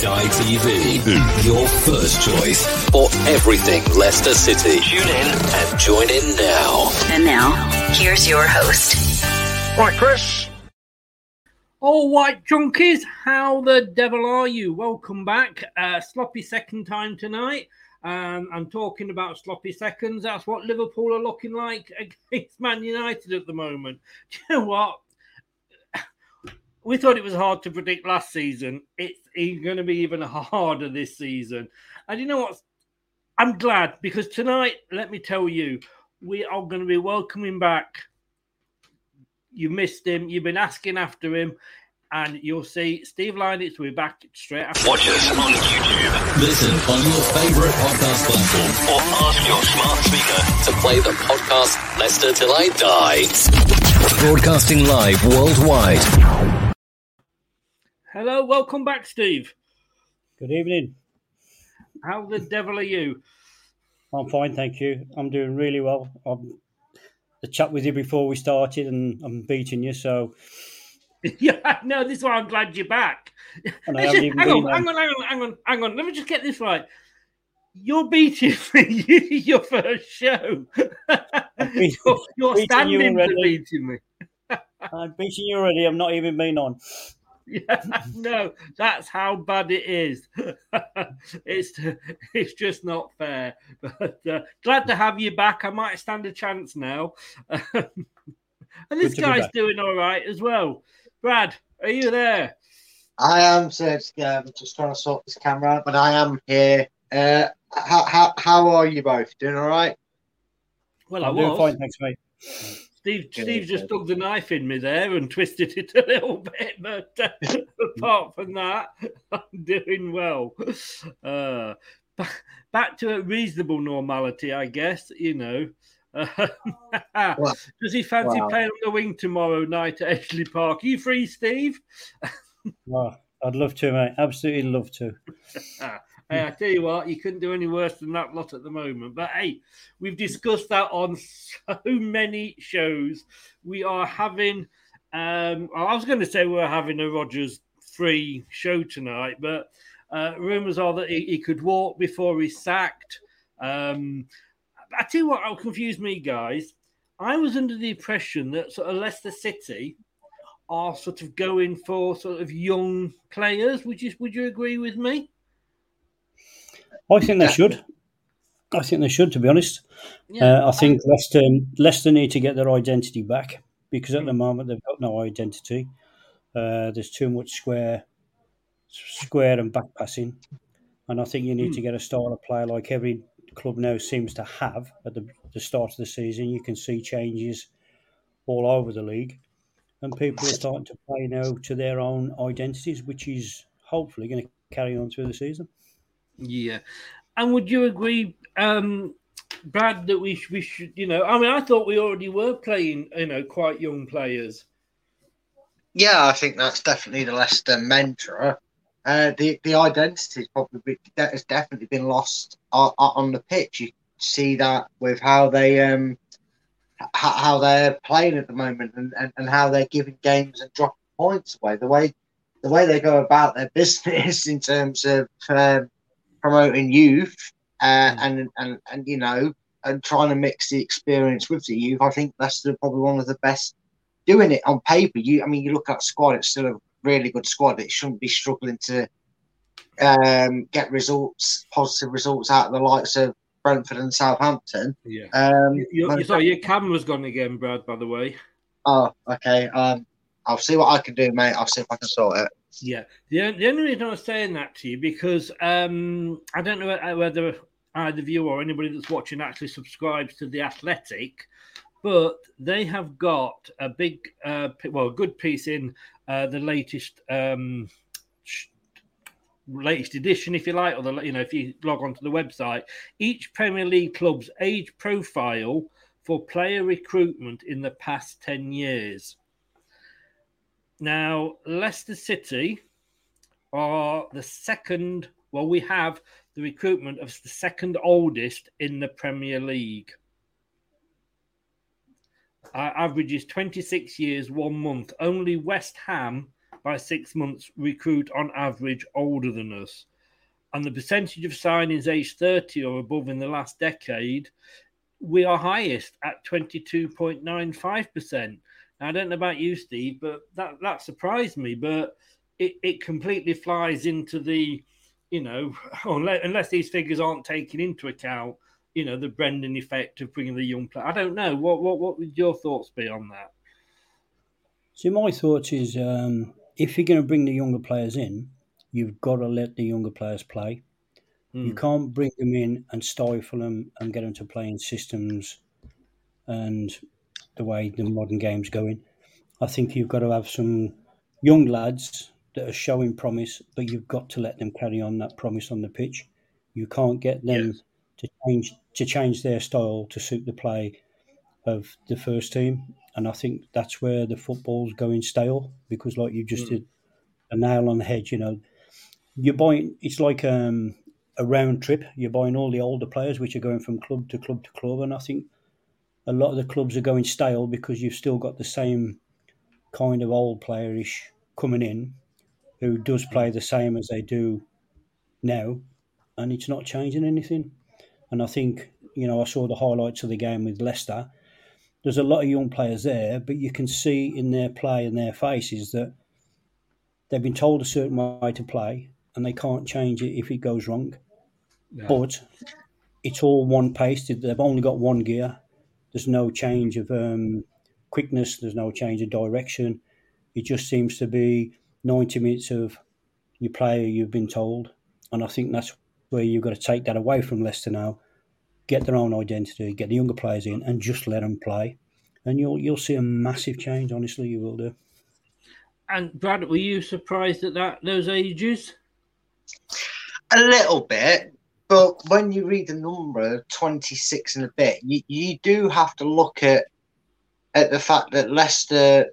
Die TV. Your first choice for everything Leicester City. Tune in and join in now. And now, here's your host. Right, Chris. All white junkies, how the devil are you? Welcome back. Uh, sloppy second time tonight. Um, I'm talking about sloppy seconds. That's what Liverpool are looking like against Man United at the moment. Do you know what? We thought it was hard to predict last season. It's going to be even harder this season. And you know what? I'm glad because tonight, let me tell you, we are going to be welcoming back. You missed him. You've been asking after him. And you'll see Steve Lynitz will be back straight after. Watch us on YouTube. Listen on your favorite podcast platform or ask your smart speaker to play the podcast Leicester Till I Die. Broadcasting live worldwide. Hello, welcome back, Steve. Good evening. How the devil are you? I'm fine, thank you. I'm doing really well. I'm the chat with you before we started, and I'm beating you. So yeah, no, this is why I'm glad you're back. And I Listen, haven't hang, on, hang um, on, hang on, hang on, hang on. Let me just get this right. You're beating me. your first show. you're you're beating you standing for beating me. I'm beating you already. I'm not even been on. Yeah, no, that's how bad it is. it's it's just not fair. But uh, glad to have you back. I might stand a chance now. and this Good to be guy's doing all right as well. Brad, are you there? I am so it's, um, just trying to sort this camera out, but I am here. Uh, how, how how are you both? Doing all right? Well, I'm I doing fine, thanks, mate. Steve, Steve just dug the knife in me there and twisted it a little bit, but uh, apart from that, I'm doing well. Uh, back to a reasonable normality, I guess. You know, Does he fancy Wow. playing on the wing tomorrow night at Edgeley Park? Are you free, Steve? I'd love to, mate. Absolutely love to. Hey, I tell you what, you couldn't do any worse than that lot at the moment. But hey, we've discussed that on so many shows. We are having, um, I was going to say we're having a Rodgers free show tonight, but uh, rumours are that he, he could walk before he's sacked. Um, I tell you what, will confuse me, guys. I was under the impression that sort of Leicester City are sort of going for sort of young players. Would you would you agree with me? I think they should. I think they should, to be honest. Yeah. Uh, I think Leicester, Leicester need to get their identity back because at the moment they've got no identity. Uh, there's too much square, square and back passing, and I think you need to get a style of play like every club now seems to have at the, the start of the season. You can see changes all over the league, and people are starting to play now to their own identities, which is hopefully going to carry on through the season. Yeah. And would you agree, um, Brad, that we, we should, you know, I mean, I thought we already were playing, you know, quite young players. Yeah, I think that's definitely the Leicester mentor. Uh, the the identity is probably that has definitely been lost on, on the pitch. You see that with how they um how they're playing at the moment and, and, and how they're giving games and dropping points away. The way the way they go about their business in terms of um, promoting youth uh, and and and you know and trying to mix the experience with the youth. I think that's are probably one of the best doing it on paper. You, I mean, you look at the squad; it's still a really good squad. It shouldn't be struggling to um, get results, positive results out of the likes of Brentford and Southampton. Yeah. Um, you, sorry, your camera's gone again, Brad, by the way. oh, okay. Um, I'll see what I can do, mate. I'll see if I can sort it. Yeah. The, the only reason I was saying that to you because um, I don't know whether- either of you or anybody that's watching actually subscribes to the Athletic, but they have got a big, uh, well, a good piece in uh, the latest. Um, latest edition if you like or the you know if you log on to the website each premier league club's age profile for player recruitment in the past 10 years now, Leicester City are the second. Well, we have the recruitment of the second oldest in the Premier League. Our average is 26 years, one month. Only West Ham, by six months, recruit on average older than us. And the percentage of signings aged 30 or above in the last decade, we are highest at 22.95%. I don't know about you, Steve, but that, that surprised me. But it, it completely flies into the, you know, unless, unless these figures aren't taken into account, you know, the Brendan effect of bringing the young player. I don't know. What what what would your thoughts be on that? So my thoughts is, um, if you're going to bring the younger players in, you've got to let the younger players play. You can't bring them in and stifle them and get them to play in systems and the way the modern game's going. I think you've got to have some young lads that are showing promise, but you've got to let them carry on that promise on the pitch. You can't get them to change to change their style to suit the play of the first team. And I think that's where the football's going stale because, like you just Mm. did, a nail on the head. You know, you're buying. It's like um, a round trip. You're buying all the older players, which are going from club to club to club, and I think a lot of the clubs are going stale because you've still got the same kind of old playerish coming in, who does mm. play the same as they do now, and it's not changing anything. And I think you know I saw the highlights of the game with Leicester. There's a lot of young players there, but you can see in their play and their faces that they've been told a certain way to play, and they can't change it if it goes wrong. But it's all one pace. They've only got one gear. There's no change of um, quickness. There's no change of direction. It just seems to be 90 minutes of your player you've been told. And I think that's where you've got to take that away from Leicester now. Get their own identity, get the younger players in, and just let them play. And you'll you'll see a massive change. Honestly, you will do. And Brad, were you surprised at that those ages? A little bit. But when you read the number 26 and a bit, you, you do have to look at at the fact that Leicester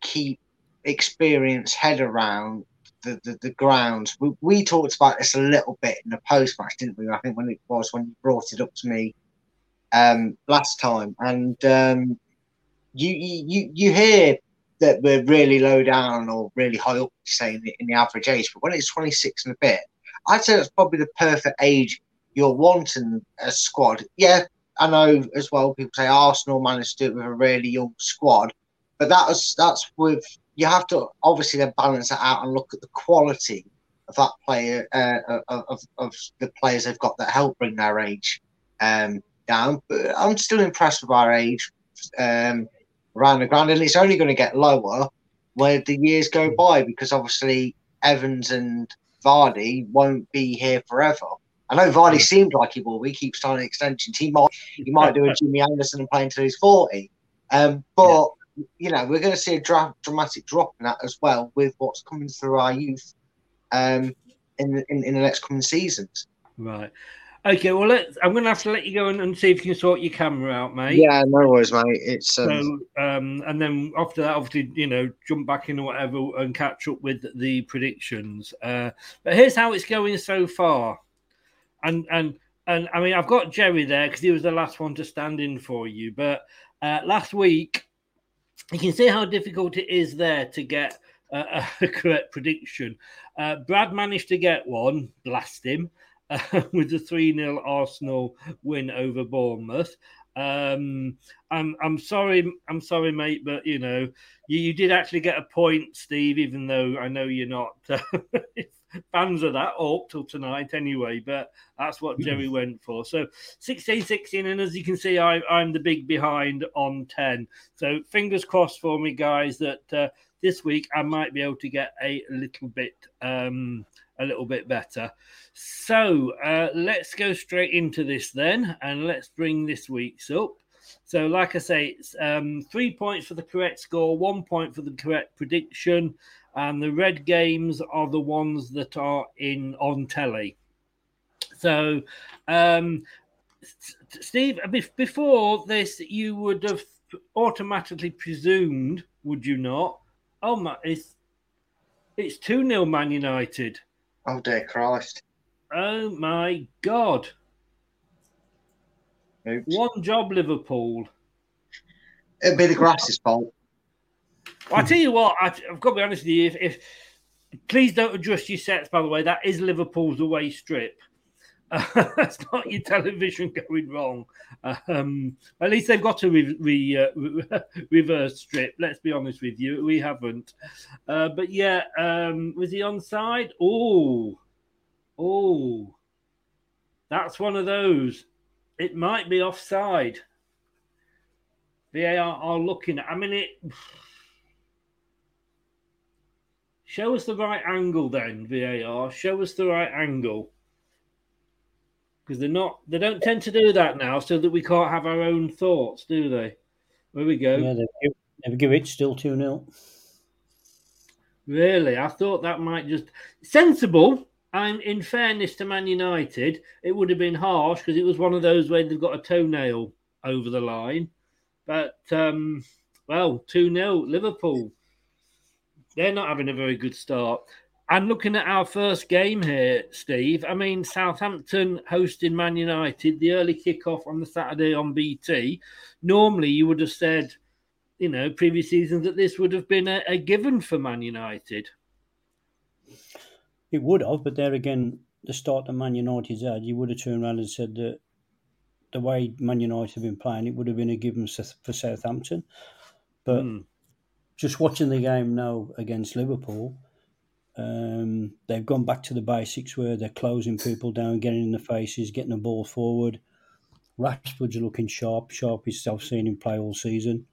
keep experience head around the, the, the grounds. We, we talked about this a little bit in the post match, didn't we? I think when it was when you brought it up to me um, last time, and um, you, you you hear that we're really low down or really high up, say in in the average age, but when it's 26 and a bit, I'd say that's probably the perfect age you're wanting a squad. Yeah, I know as well. People say Arsenal managed to do it with a really young squad, but that was that's with you have to obviously then balance that out and look at the quality of that player uh, of, of the players they've got that help bring their age um, down. But I'm still impressed with our age um, around the ground, and it's only going to get lower where the years go by because obviously Evans and Vardy won't be here forever. I know Vardy seemed like he will. He keeps signing extensions. He might he might do a Jimmy Anderson and play until he's forty. Um, but yeah. you know we're going to see a dra- dramatic drop in that as well with what's coming through our youth um, in, in in the next coming seasons. Right. Okay, well, let's, I'm going to have to let you go and, and, see if you can sort your camera out, mate. Yeah, no worries, mate. It's um... so, um, and then after that, obviously, you know, jump back in or whatever and catch up with the predictions. Uh, but here's how it's going so far, and and and I mean, I've got Jerry there because he was the last one to stand in for you. But uh, last week, you can see how difficult it is there to get a, a correct prediction. Uh, Brad managed to get one, blast him uh, with the 3 0 Arsenal win over Bournemouth. Um, I'm I'm sorry, I'm sorry, mate, but you know, you, you did actually get a point, Steve, even though I know you're not uh, fans of that up till tonight anyway, but that's what Jerry went for. So 16 16, and as you can see, I, I'm the big behind on 10. So fingers crossed for me, guys, that uh, this week I might be able to get a little bit um, a little bit better. So uh, let's go straight into this then, and let's bring this week's up. So, like I say, it's um, three points for the correct score, one point for the correct prediction, and the red games are the ones that are in on telly. So, um, Steve, before this, you would have automatically presumed, would you not? Oh my, it's it's two 0 Man United. Oh dear Christ! Oh my God! Oops. One job, Liverpool. It'd be the grass's fault. Well, I tell you what, I, have got to be honest with you. If, if please don't adjust your sets, by the way, that is Liverpool's away strip. Uh, that's not your television going wrong. Um, at least they've got a re, re, uh, reverse strip. Let's be honest with you, we haven't. Uh, but yeah, um, was he on side? Oh, oh, that's one of those. It might be offside. VAR are looking. I mean, it. Show us the right angle, then VAR. Show us the right angle because they're not they don't tend to do that now so that we can't have our own thoughts do they? There we go. Yeah they give, give it still 2-0 really? I thought that might just sensible and in fairness to man united it would have been harsh because it was one of those where they've got a toenail over the line. But um well 2-0 liverpool. They're not having a very good start and looking at our first game here, Steve, I mean, Southampton hosting Man United, the early kickoff on the Saturday on BT. Normally, you would have said, you know, previous seasons that this would have been a, a given for Man United. It would have, but there again, the start that Man United's had, you would have turned around and said that the way Man United have been playing, it would have been a given for Southampton. But mm. just watching the game now against Liverpool, um, they've gone back to the basics where they're closing people down, getting in the faces, getting the ball forward. Rashford's looking sharp, sharpest I've seen him play all season,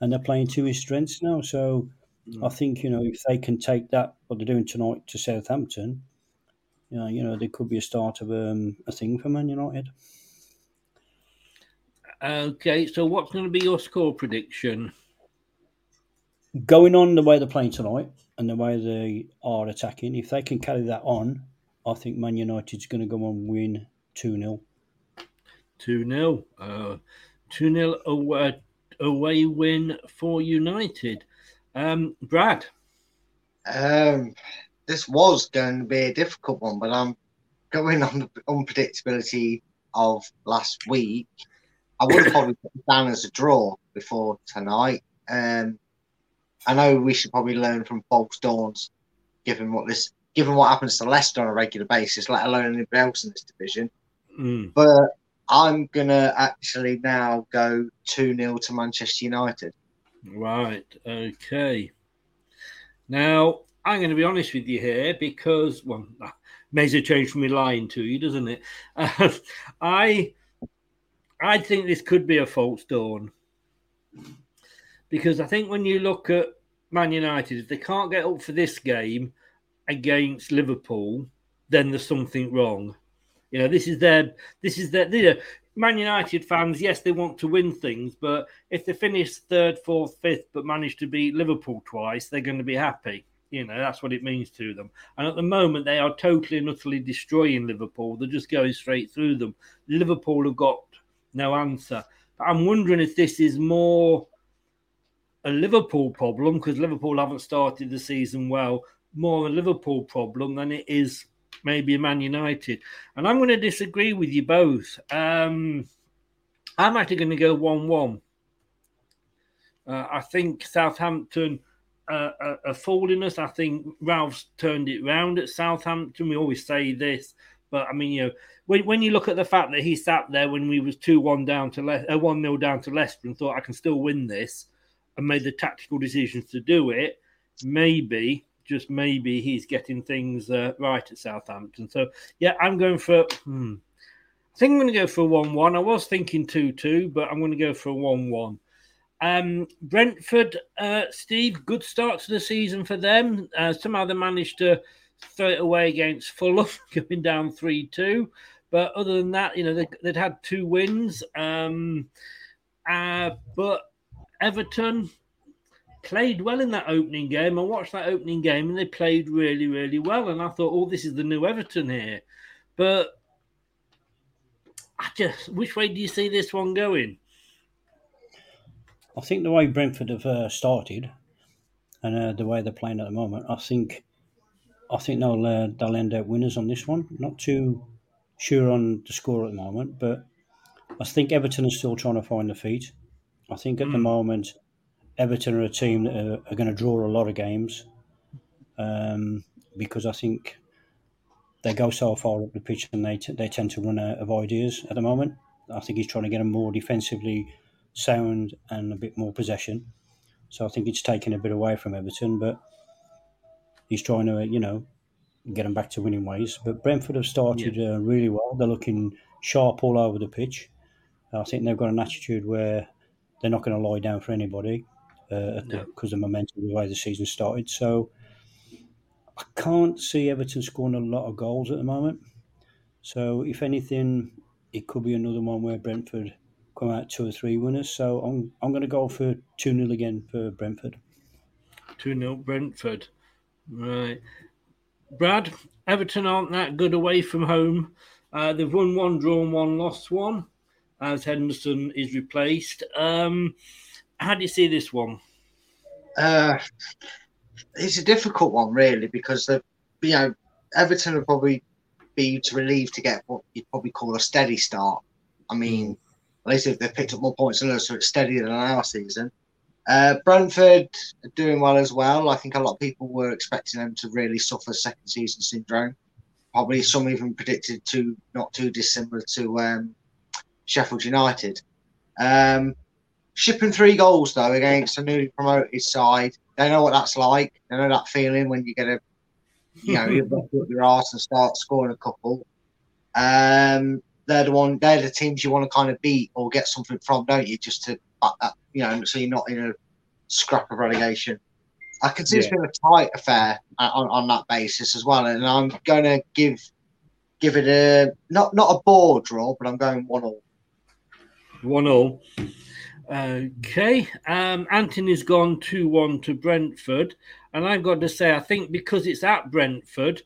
and they're playing to his strengths now. So mm. I think you know if they can take that what they're doing tonight to Southampton, you know, you know there could be a start of um, a thing for Man United. Okay, so what's going to be your score prediction? Going on the way they're playing tonight, and the way they are attacking, if they can carry that on, I think Man United's going to go and win 2 0. 2 0. Uh, 2 0 away, away win for United. Um, Brad. Um, this was going to be a difficult one, but I'm going on the unpredictability of last week. I would have probably put it down as a draw before tonight. Um, I know we should probably learn from false dawns, given what this, given what happens to Leicester on a regular basis, let alone anybody else in this division. Mm. But I'm gonna actually now go two 0 to Manchester United. Right. Okay. Now I'm going to be honest with you here because well, makes a change from me lying to you, doesn't it? Uh, I I think this could be a false dawn because I think when you look at Man United, if they can't get up for this game against Liverpool, then there's something wrong. You know, this is their this is their you know, Man United fans. Yes, they want to win things, but if they finish third, fourth, fifth, but manage to beat Liverpool twice, they're going to be happy. You know, that's what it means to them. And at the moment, they are totally and utterly destroying Liverpool. They're just going straight through them. Liverpool have got no answer. But I'm wondering if this is more a Liverpool problem because Liverpool haven't started the season well, more a Liverpool problem than it is maybe a Man United. And I'm going to disagree with you both. Um, I'm actually going to go 1 1. Uh, I think Southampton uh, are, are fooling us. I think Ralph's turned it round at Southampton. We always say this, but I mean, you know, when, when you look at the fact that he sat there when we was 2 1 down to Le- uh, 1 0 down to Leicester and thought, I can still win this, and made the tactical decisions to do it, maybe just maybe he's getting things uh, right at Southampton. So yeah, I'm going for. Hmm, I think I'm going to go for one-one. I was thinking two-two, but I'm going to go for a one-one. Um, Brentford, uh, Steve, good start to the season for them. Uh, somehow they managed to throw it away against Fulham, going down three-two. But other than that, you know, they, would had two wins. Um, uh, but Everton, played well in that opening game. I watched that opening game and they played really, really well. And I thought, oh, this is the new Everton here. But I just, which way do you see this one going? I think the way Brentford have uh, started and uh, the way they're playing at the moment, I think, I think they'll uh, they'll end up winners on this one. Not too sure on the score at the moment, but I think Everton is still trying to find the feet. I think at mm. the hmm. moment Everton are a team that are, are going to draw a lot of games um, because I think they go so far up the pitch and they, t- they tend to run out of ideas at the moment. I think he's trying to get them more defensively sound and a bit more possession. So I think it's taken a bit away from Everton, but he's trying to, you know, get them back to winning ways. But Brentford have started yeah. uh, really well. They're looking sharp all over the pitch. I think they've got an attitude where they're not going to lie down for anybody because uh, no. the momentum of the way the season started. So I can't see Everton scoring a lot of goals at the moment. So if anything, it could be another one where Brentford come out two or three winners. So I'm I'm going to go for two 0 again for Brentford. Two 0 Brentford, right? Brad, Everton aren't that good away from home. Uh, they've won one, drawn one, lost one, as Henderson is replaced. Um, how do you see this one? Uh, it's a difficult one, really, because the you know Everton will probably be relieved to get what you'd probably call a steady start. I mean, at least if they've picked up more points than us, so it's steadier than our season. Uh, Brentford are doing well as well. I think a lot of people were expecting them to really suffer second season syndrome. Probably some even predicted to not too dissimilar to um, Sheffield United. Um, shipping three goals though against a newly promoted side. They know what that's like. They know that feeling when you get a, you know, you put your arse and start scoring a couple. Um, they're the one. They're the teams you want to kind of beat or get something from, don't you? Just to, uh, you know, so you're not in a scrap of relegation. I can see yeah. it's been a tight affair on, on that basis as well, and I'm going to give give it a not not a bore draw, but I'm going one all. One all. Okay, um, Anthony's gone 2 1 to Brentford. And I've got to say, I think because it's at Brentford,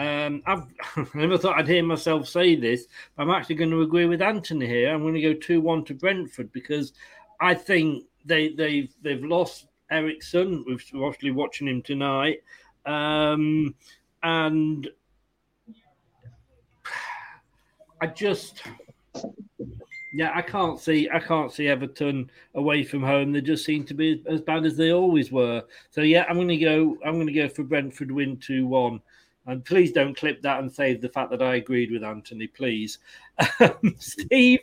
Um, I've I never thought I'd hear myself say this, but I'm actually going to agree with Anthony here. I'm going to go two one to Brentford because I think they they've they've lost Eriksen. We're obviously watching him tonight, um, and I just yeah, I can't see I can't see Everton away from home. They just seem to be as bad as they always were. So yeah, I'm to go. I'm to go for Brentford win two one. And please don't clip that and save the fact that I agreed with Anthony, please. Um, Steve,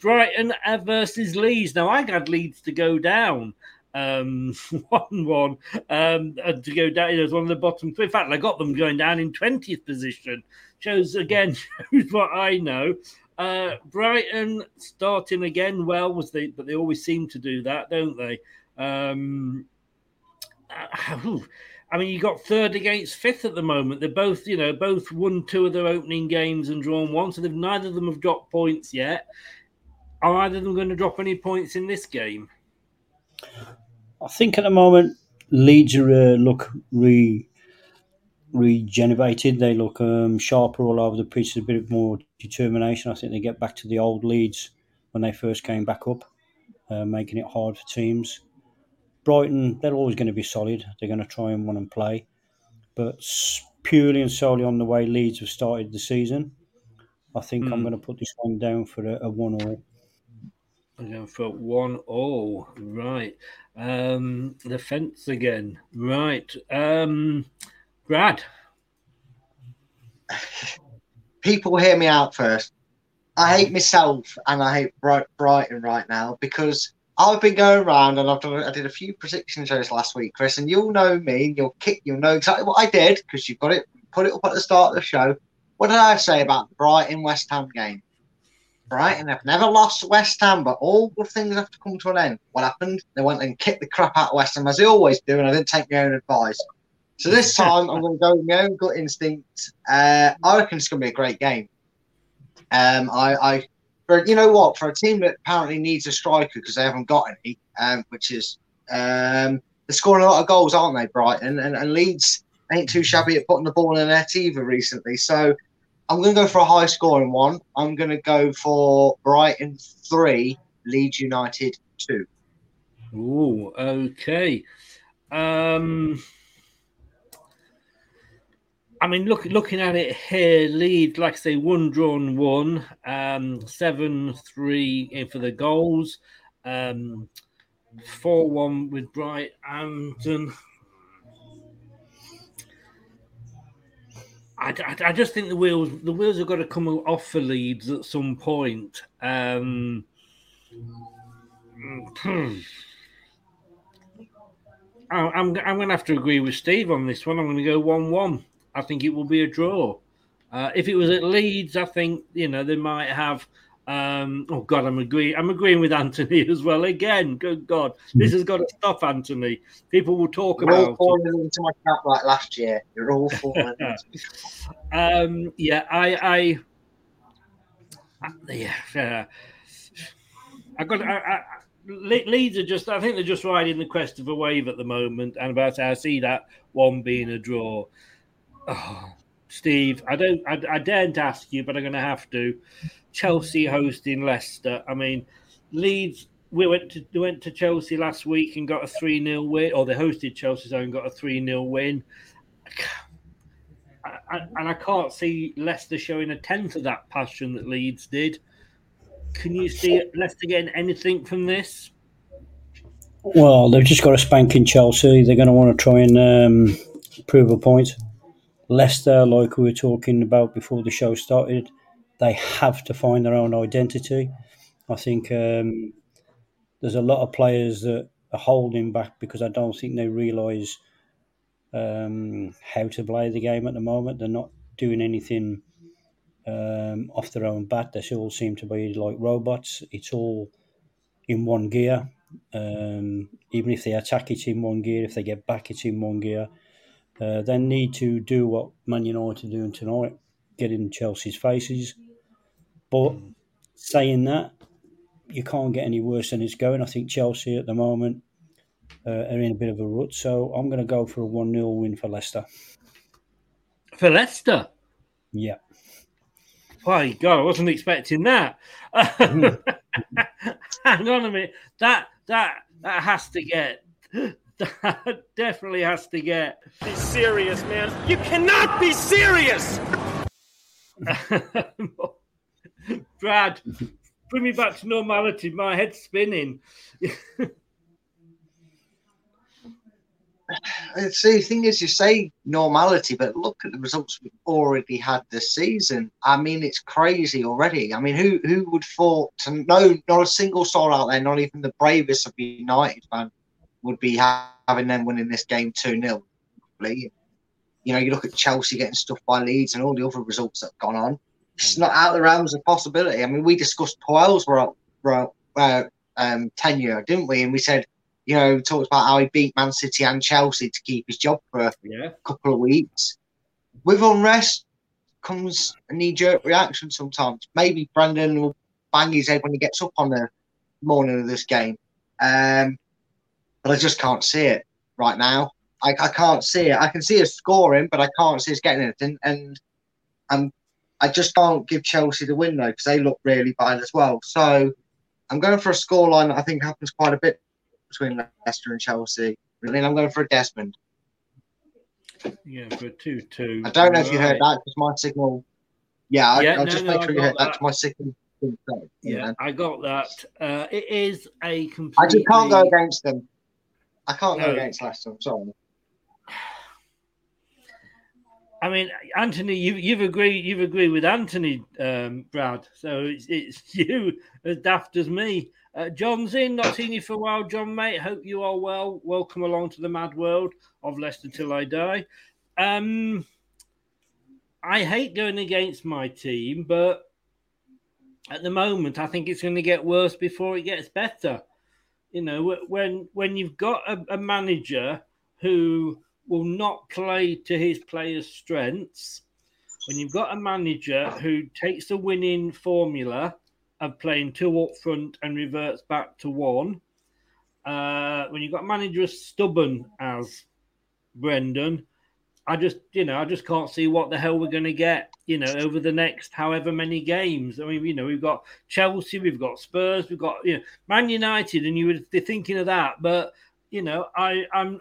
Brighton versus Leeds. Now I got Leeds to go down um, one one um, to go down as one of the bottom three. In fact, I got them going down in twentieth position. Shows again shows what I know. Uh, Brighton starting again well was they, but they always seem to do that, don't they? Um, uh, I mean, you got third against fifth at the moment. They're both, you know, both won two of their opening games and drawn one, so they've neither of them have dropped points yet. Are either of them going to drop any points in this game? I think at the moment Leeds are, uh, look re regenerated. They look um, sharper all over the pitch. a bit more determination. I think they get back to the old Leeds when they first came back up, uh, making it hard for teams. Brighton, they're always going to be solid. They're going to try and win and play, but purely and solely on the way Leeds have started the season, I think mm. I'm hmm. going to put this one down for a, a one all. I'm going for one all. Right. Um, the fence again. Right. Um, Brad. People hear me out first. I hate myself and I hate Bright- Brighton right now because I've been going around and I've done, I did a few prediction shows last week, Chris, and you'll know me and you'll kick, you'll know exactly what I did because you've got it, put it up at the start of the show. What did I say about the Brighton West Ham game? Brighton have never lost West Ham, but all good things have to come to an end. What happened? They went and kicked the crap out of West Ham as they always do, and I didn't take my own advice. So this time I'm going to go with my own gut instinct. Uh, I reckon it's going to be a great game. Um, I, I, you know what? For a team that apparently needs a striker because they haven't got any, um, which is um, they're scoring a lot of goals, aren't they, Brighton? And, and Leeds ain't too shabby at putting the ball in the net either recently. So I'm going to go for a high scoring one. I'm going to go for Brighton three, Leeds United two. Ooh, okay. Um, I mean, look, looking at it here, lead like I say, one drawn one, um, seven three for the goals, um, four one with Brighton. I, I, I, just think the wheels the wheels have got to come off for Leeds at some point. Um, I'm I'm going to have to agree with Steve on this one. I'm going to go one one. I think it will be a draw. Uh, if it was at Leeds, I think you know they might have. Um, oh God, I'm agreeing. I'm agreeing with Anthony as well. Again, good God, this has got to stop, Anthony. People will talk You're about. all falling it. into my trap like last year. You're all falling. um, yeah, I, I, yeah, uh, I got. I, I, Leeds are just. I think they're just riding the crest of a wave at the moment, and about I see that one being a draw. Oh, Steve, I don't, I, I daren't ask you, but I'm going to have to. Chelsea hosting Leicester. I mean, Leeds. We went to we went to Chelsea last week and got a three 0 win, or they hosted Chelsea's and got a three 0 win. And I can't see Leicester showing a tenth of that passion that Leeds did. Can you see Leicester getting anything from this? Well, they've just got a spanking Chelsea. They're going to want to try and um, prove a point. Leicester, like we were talking about before the show started, they have to find their own identity. I think um, there's a lot of players that are holding back because I don't think they realise um, how to play the game at the moment. They're not doing anything um, off their own bat. They all seem to be like robots. It's all in one gear. Um, even if they attack, it's in one gear. If they get back, it's in one gear. Uh, then need to do what Man United are doing tonight, get in Chelsea's faces. But saying that, you can't get any worse than it's going. I think Chelsea at the moment uh, are in a bit of a rut, so I'm going to go for a 1 0 win for Leicester. For Leicester? Yeah. My God, I wasn't expecting that. Hang on a minute. That that that has to get. That definitely has to get. Be serious, man. You cannot be serious. Brad, bring me back to normality. My head's spinning. See, the thing is, you say normality, but look at the results we've already had this season. I mean, it's crazy already. I mean, who who would thought to no, not a single soul out there, not even the bravest of United fan, would be having them winning this game 2 0. You know, you look at Chelsea getting stuffed by Leeds and all the other results that have gone on. It's not out of the realms of possibility. I mean, we discussed Puel's uh, um, tenure, didn't we? And we said you know, we talked about how he beat Man City and Chelsea to keep his job for a yeah. couple of weeks. With unrest comes a knee jerk reaction sometimes. Maybe Brendan will bang his head when he gets up on the morning of this game. Um, but I just can't see it right now. I, I can't see it. I can see us scoring, but I can't see us getting anything. And I'm, I just can't give Chelsea the win though because they look really bad as well. So I'm going for a scoreline that I think happens quite a bit between Leicester and Chelsea. Really, I'm going for a Desmond. Yeah, for two two. I don't know right. if you heard that because my signal. Yeah, yeah I, will no, just no, make sure you heard that. that. My signal. Yeah, I got that. Uh, it is a complete. I just can't go against them. I can't no. go against Leicester. I'm sorry. I mean, Anthony, you, you've agreed. You've agreed with Anthony, um, Brad. So it's, it's you as daft as me. Uh, John's in, not seen you for a while, John, mate. Hope you are well. Welcome along to the mad world of Leicester Till I Die. Um, I hate going against my team, but at the moment, I think it's going to get worse before it gets better. You know, when when you've got a, a manager who will not play to his players' strengths, when you've got a manager who takes the winning formula of playing two up front and reverts back to one. Uh, when you've got a manager as stubborn as Brendan, I just, you know, I just can't see what the hell we're going to get, you know, over the next however many games. I mean, you know, we've got Chelsea, we've got Spurs, we've got, you know, Man United, and you would be thinking of that. But, you know, I, I'm,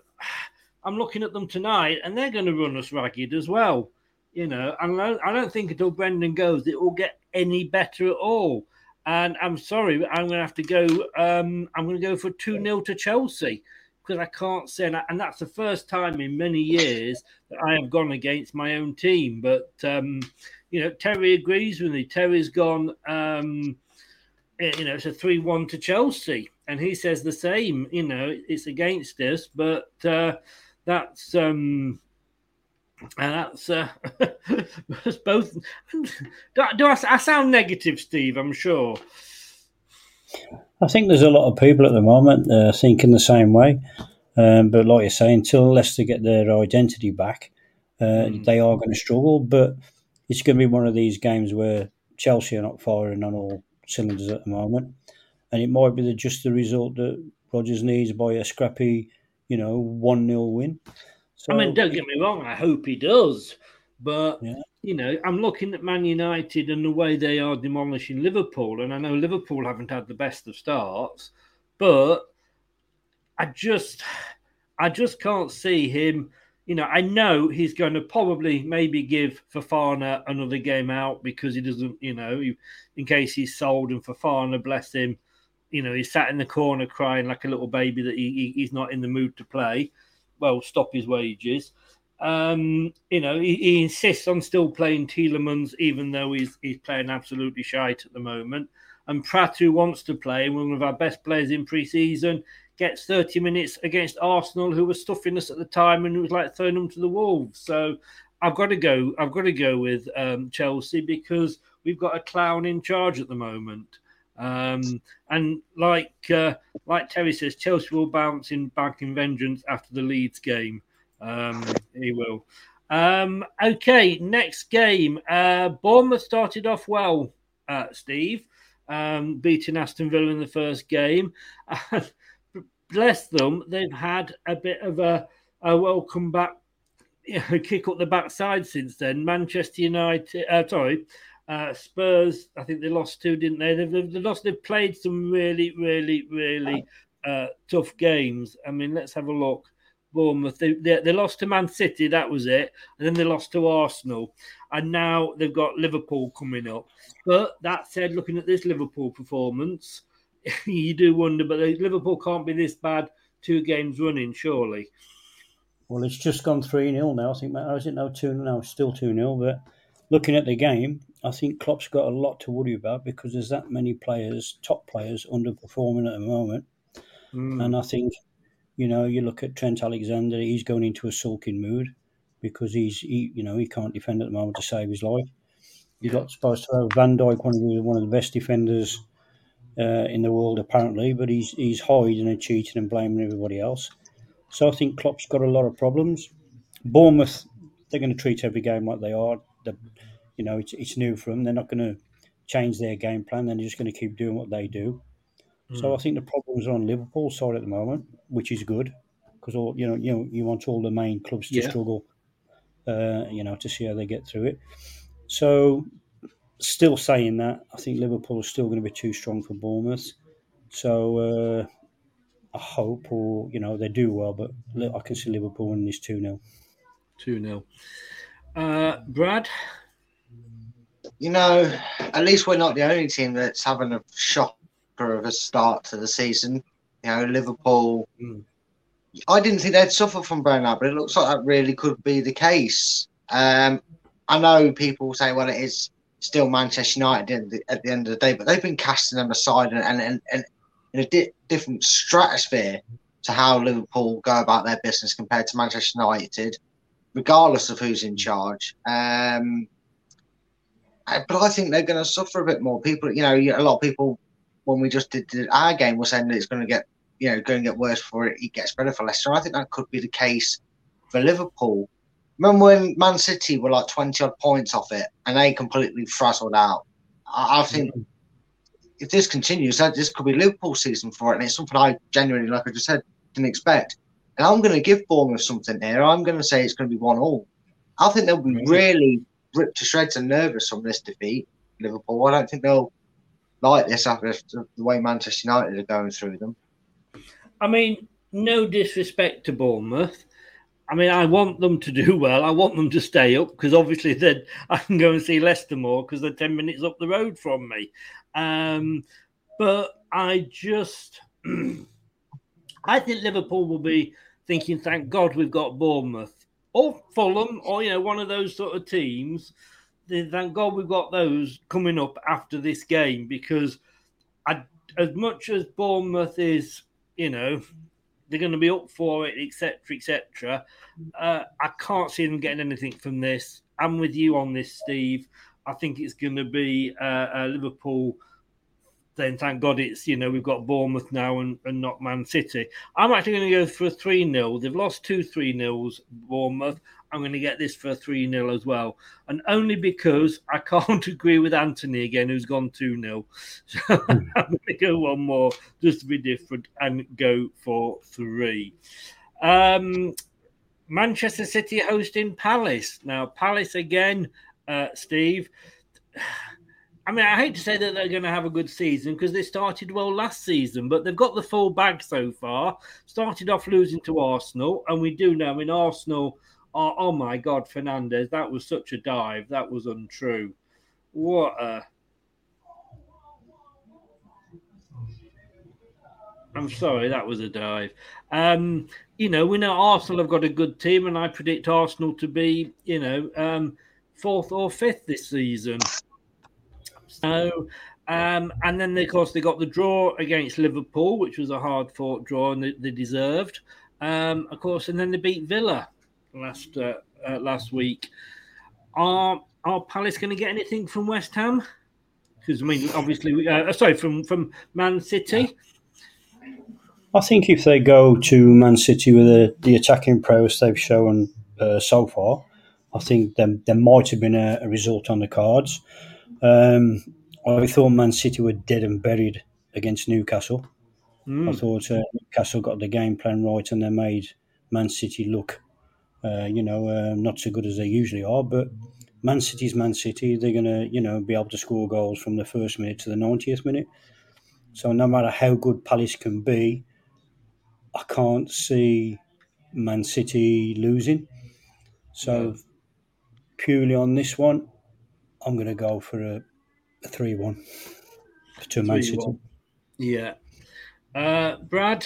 I'm looking at them tonight, and they're going to run us ragged as well. You know, and I don't think until Brendan goes, it will get any better at all. And I'm sorry, I'm going to have to go. Um, I'm going to go for 2 0 to Chelsea because I can't say, and that's the first time in many years that I have gone against my own team. But, um, you know, Terry agrees with me. Terry's gone, um, you know, it's a 3 1 to Chelsea. And he says the same, you know, it's against us, but uh, that's. Um, and that's uh, that's both. Do, do I, I, sound negative, Steve? I'm sure. I think there's a lot of people at the moment uh, thinking the same way. Um, but like you say, until Leicester get their identity back, uh, mm. they are going to struggle. But it's going to be one of these games where Chelsea are not firing on all cylinders at the moment, and it might be the, just the result that Rodgers needs by a scrappy, you know, one 0 win. So, I mean, don't get me wrong. I hope he does, but yeah. You know, I'm looking at Man United and the way they are demolishing Liverpool, and I know Liverpool haven't had the best of starts, but I just, I just can't see him. You know, I know he's going to probably maybe give Fofana another game out because he doesn't, you know, in case he's sold and Fofana, bless him, you know, he's sat in the corner crying like a little baby that he, he, he's not in the mood to play well stop his wages. Um, you know, he, he, insists on still playing Tielemans, even though he's he's playing absolutely shite at the moment. And Praet, who wants to play, one of our best players in pre-season, gets 30 minutes against Arsenal, who were stuffing us at the time and it was like throwing them to the wolves. So I've got to go. I've got to go with um, Chelsea because we've got a clown in charge at the moment. Um, and like uh, like Terry says, Chelsea will bounce in back in vengeance after the Leeds game. Um, he will. Um, okay, next game. Uh, Bournemouth started off well, uh, Steve, um, beating Aston Villa in the first game. bless them, they've had a bit of a, a welcome back you know, kick up the backside since then. Manchester United, uh, sorry, uh, Spurs. I think they lost two, didn't they? They've, they've lost. They've played some really, really, really uh, tough games. I mean, let's have a look. Bournemouth. They, they, they lost to Man City, that was it, and then they lost to Arsenal, and now they've got Liverpool coming up. But that said, looking at this Liverpool performance, you do wonder, but Liverpool can't be this bad two games running, surely. Well, it's just gone 3 0 now. I think, how is it now 2 now? Still 2 0. But looking at the game, I think Klopp's got a lot to worry about because there's that many players, top players, underperforming at the moment. Mm. And I think you know, you look at Trent Alexander; he's going into a sulking mood because he's, he, you know, he can't defend at the moment to save his life. You got supposed to have Van Dijk, one of the one of the best defenders uh, in the world, apparently, but he's he's hiding and cheating and blaming everybody else. So I think Klopp's got a lot of problems. Bournemouth, they're going to treat every game like they are. The, you know, it's it's new for them. They're not going to change their game plan. They're just going to keep doing what they do. So hmm. I think the problems are on Liverpool side at the moment, which is good because all you know, you know, you want all the main clubs to yeah. struggle, uh, you know, to see how they get through it. So, still saying that, I think Liverpool is still going to be too strong for Bournemouth. So uh, I hope, or you know, they do well, but I can see Liverpool winning this two 0 Two 0 uh, Brad. You know, at least we're not the only team that's having a shock of a start to the season. You know, Liverpool. Mm. I didn't think they'd suffer from burnout, but it looks like that really could be the case. Um, I know people say, well, it is still Manchester United at the end of the day, but they've been casting them aside and, and, and, and in a di- different stratosphere to how Liverpool go about their business compared to Manchester United, regardless of who's in charge. Um, but I think they're going to suffer a bit more. People, you know, a lot of people when we just did our game, we're saying that it's going to get, you know, going to get worse for it, it gets better for Leicester. I think that could be the case for Liverpool. Remember when Man City were like 20 odd points off it and they completely frazzled out? I, I think mm-hmm. if this continues, that this could be Liverpool season for it. And it's something I genuinely, like I just said, didn't expect. And I'm going to give Bournemouth something here. I'm going to say it's going to be one all. I think they'll be really ripped to shreds and nervous from this defeat, Liverpool. I don't think they'll like this after the way Manchester United are going through them. I mean, no disrespect to Bournemouth. I mean, I want them to do well. I want them to stay up because obviously then I can go and see Leicester more because they're 10 minutes up the road from me. Um, but I just, I think Liverpool will be thinking, thank God we've got Bournemouth or Fulham or, you know, one of those sort of teams thank God we've got those coming up after this game because I, as much as Bournemouth is, you know, they're going to be up for it, etc., etc. Uh, I can't see them getting anything from this. I'm with you on this, Steve. I think it's going to be uh, uh, Liverpool. Then thank God it's you know we've got Bournemouth now and, and not Man City. I'm actually going to go for a three 0 They've lost two three nils Bournemouth. I'm going to get this for 3 0 as well. And only because I can't agree with Anthony again, who's gone 2 0. So I'm going to go one more just to be different and go for three. Um, Manchester City hosting Palace. Now, Palace again, uh, Steve. I mean, I hate to say that they're going to have a good season because they started well last season, but they've got the full bag so far. Started off losing to Arsenal, and we do know, I mean, Arsenal Oh, oh my God, Fernandes, that was such a dive. That was untrue. What a. I'm sorry, that was a dive. Um, you know, we know Arsenal have got a good team, and I predict Arsenal to be, you know, um, fourth or fifth this season. So, um, and then, of course, they got the draw against Liverpool, which was a hard fought draw, and they, they deserved. Um, of course, and then they beat Villa last uh, uh, last week. Are are Palace going to get anything from West Ham? Because I mean, obviously, uh, sorry, from from Man City. I think if they go to Man City with the, the attacking prowess they've shown uh, so far, I think there, there might have been a, a result on the cards. Um, I thought Man City were dead and buried against Newcastle. Mm. I thought uh, Newcastle got the game plan right and they made Man City look Uh, you know, uh, not so good as they usually are, but Man City's Man City. They're going to, you know, be able to score goals from the first minute to the 90th minute. So no matter how good Palace can be, I can't see Man City losing. So purely on this one, I'm going to go for a, a 3 1 to Man City. 3-1. Yeah. Uh, Brad,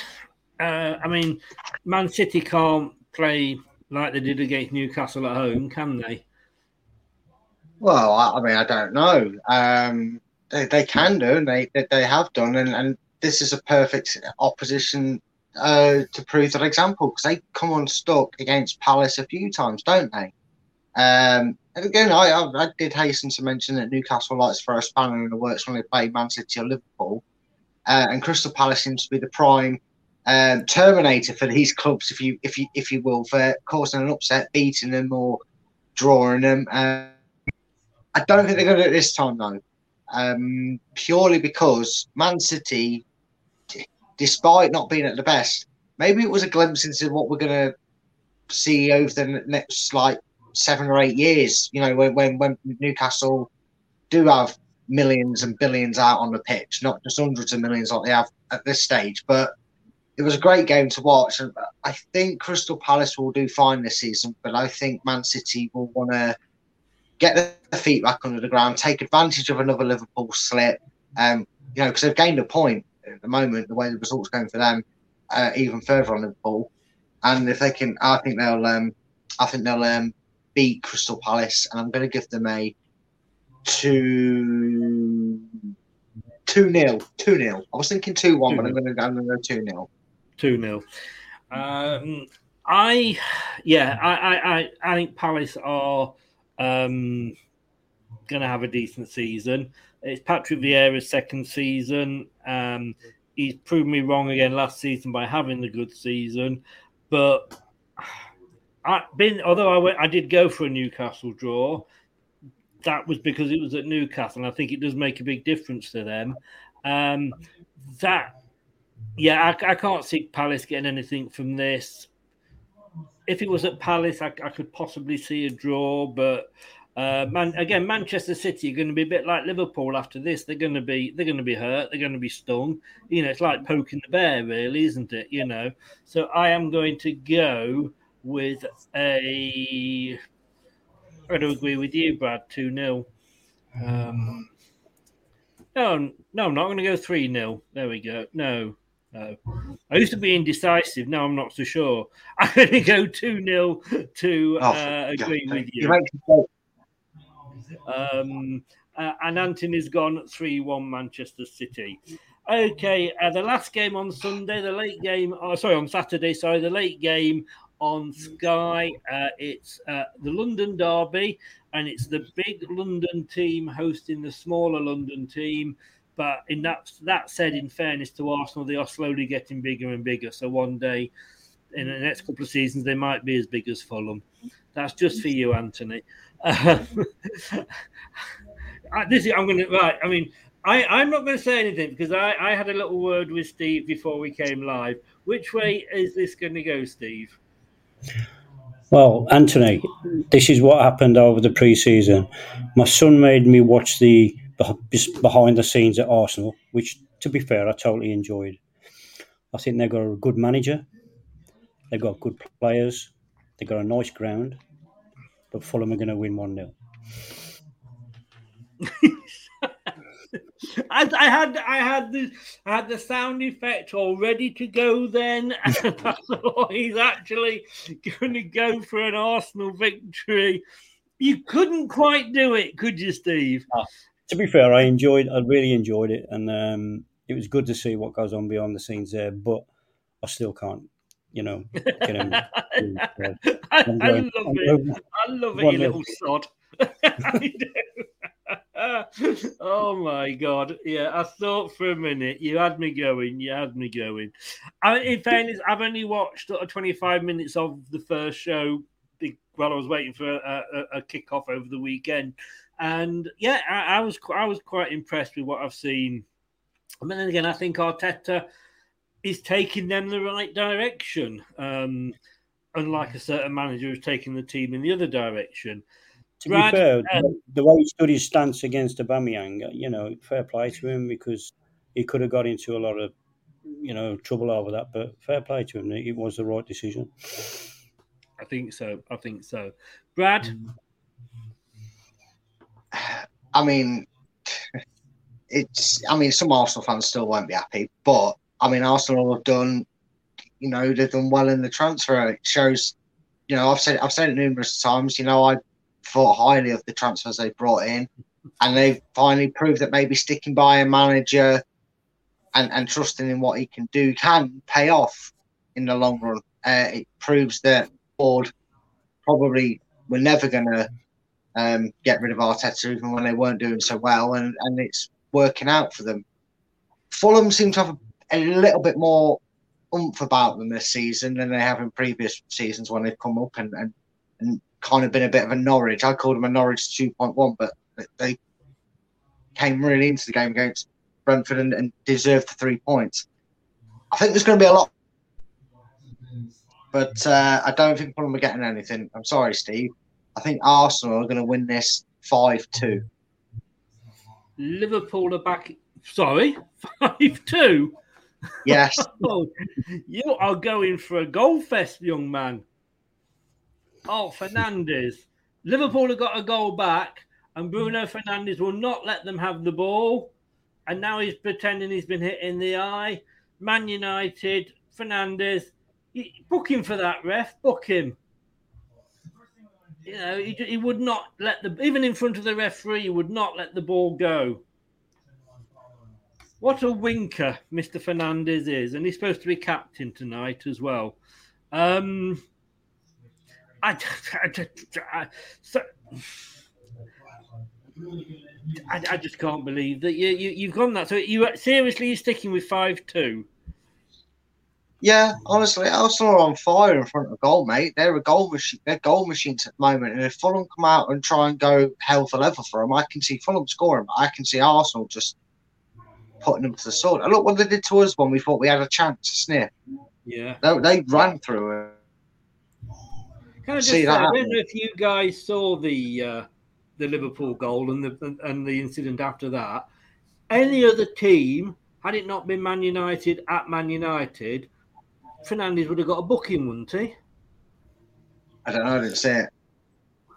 uh, I mean, Man City can't play like they did against Newcastle at home, can they? Well, I, mean, I don't know. Um, they, they can do, and they they, have done, and, and this is a perfect opposition uh, to prove that example because they come unstuck against Palace a few times, don't they? Um, and again, I, I, did hasten to mention that Newcastle likes to throw a spanner in the works when they play Man City or Liverpool, uh, and Crystal Palace seems to be the prime um, terminator for these clubs, if you if you if you will, for causing an upset, beating them or drawing them. Uh, I don't think they're going to do it this time though, um, purely because Man City, despite not being at the best, maybe it was a glimpse into what we're going to see over the next like seven or eight years. You know, when when, when Newcastle do have millions and billions out on the pitch, not just hundreds of millions like they have at this stage, but it was a great game to watch. I think Crystal Palace will do fine this season, but I think Man City will want to get their feet back under the ground, take advantage of another Liverpool slip. Um, you know, because they've gained a point at the moment, the way the results going for them, uh, even further on Liverpool. And if they can, I think they'll, um, I think they'll um, beat Crystal Palace, and I'm going to give them a two two nil, two nil. I was thinking two one, but I'm going to go two nil. 2 0. Um, I, yeah, I, I, I, think Palace are um, going to have a decent season. It's Patrick Vieira's second season. Um, he's proved me wrong again last season by having a good season, but I been although I went, I did go for a Newcastle draw. That was because it was at Newcastle, and I think it does make a big difference to them. Um, that yeah, I, I can't see Palace getting anything from this if it was at Palace, I, I could possibly see a draw. But uh, man, again, Manchester City are going to be a bit like Liverpool after this. They're going to be they're going to be hurt. They're going to be stung. You know, it's like poking the bear, really, isn't it? You know. So I am going to go with a. I do agree with you, Brad. Two 0 um, No, no, I'm not going to go three 0 There we go. No. No. I used to be indecisive. Now I'm not so sure. I'm going to go 2 0 to Oh, uh, agree with You you. make me Um, uh, and Anthony's gone 3 1 Manchester City. Okay, uh, the last game on Sunday, the late game, oh, sorry, on Saturday, sorry, the late game on Sky. Uh, it's uh, the London Derby, and it's the big London team hosting the smaller London team. But in that that said, in fairness to Arsenal, they are slowly getting bigger and bigger. So one day, in the next couple of seasons, they might be as big as Fulham. That's just for you, Anthony. This is, I'm going to right. I mean, I, I'm not going to say anything because I, I had a little word with Steve before we came live. Which way is this going to go, Steve? Well, Anthony, this is what happened over the pre-season. My son made me watch the behind the scenes at Arsenal, which, to be fair, I totally enjoyed. I think they've got a good manager, they've got good players, they've got a nice ground, but Fulham are going to win one 0 I, I had I had the I had the sound effect all ready to go then, and I thought he's actually going to go for an Arsenal victory. You couldn't quite do it, could you, Steve? To be fair, I enjoyed, I really enjoyed it, and um, it was good to see what goes on behind the scenes there. But I still can't, you know, get him. I, I'm I love it. I love it, you little sod. Oh my god! Yeah, I thought for a minute you had me going. You had me going. I, in fairness, I've only watched sort of 25 minutes of the first show while I was waiting for a, a, a kick-off over the weekend, and yeah, I, I was qu- I was quite impressed with what I've seen. But then again, I think Arteta is taking them the right direction. Um, unlike a certain manager who's taking the team in the other direction. To Brad, be fair, um, the way he stood his stance against Aubameyang, you know, fair play to him because he could have got into a lot of, you know, trouble over that. But fair play to him; it was the right decision. I think so. I think so. Brad, I mean, it's. I mean, some Arsenal fans still won't be happy, but I mean, Arsenal have done. You know, they've done well in the transfer. It shows. You know, I've said I've said it numerous times. You know, I thought highly of the transfers they brought in, and they've finally proved that maybe sticking by a manager and, and trusting in what he can do can pay off in the long run. Uh, it proves that board probably were never going to um, get rid of Arteta even when they weren't doing so well, and, and it's working out for them. Fulham seem to have a, a little bit more oomph about them this season than they have in previous seasons when they've come up and, and, and kind of been a bit of a Norwich. I called them a Norwich 2.1, but they came really into the game against Brentford and, and deserved the three points. I think there's going to be a lot, but uh, I don't think Fulham are getting anything. I'm sorry, Steve. I think Arsenal are going to win this 5 2. Liverpool are back. Sorry, 5 2. Yes. oh, you are going for a goal fest, young man. Oh, Fernandes. Liverpool have got a goal back, and Bruno Fernandes will not let them have the ball. And now he's pretending he's been hit in the eye. Man United, Fernandes, book him for that, ref. Book him. You know, he, he would not let the even in front of the referee, he would not let the ball go. What a winker Mr. Fernandes is, and he's supposed to be captain tonight as well. Um, I, I, I, so, I, I, just can't believe that you, you have gone that. So you seriously you're sticking with five two. Yeah, honestly, Arsenal are on fire in front of goal, mate. They're a goal machine. They're goal machines at the moment. And if Fulham come out and try and go hell for leather for them, I can see Fulham scoring. But I can see Arsenal just putting them to the sword. And look what they did to us when we thought we had a chance to sniff. Yeah, they, they ran through it. Can I just say, I don't know if you guys saw the uh, the Liverpool goal and the and the incident after that. Any other team, had it not been Man United at Man United, Fernandes would have got a booking, wouldn't he? I don't know. I didn't see it.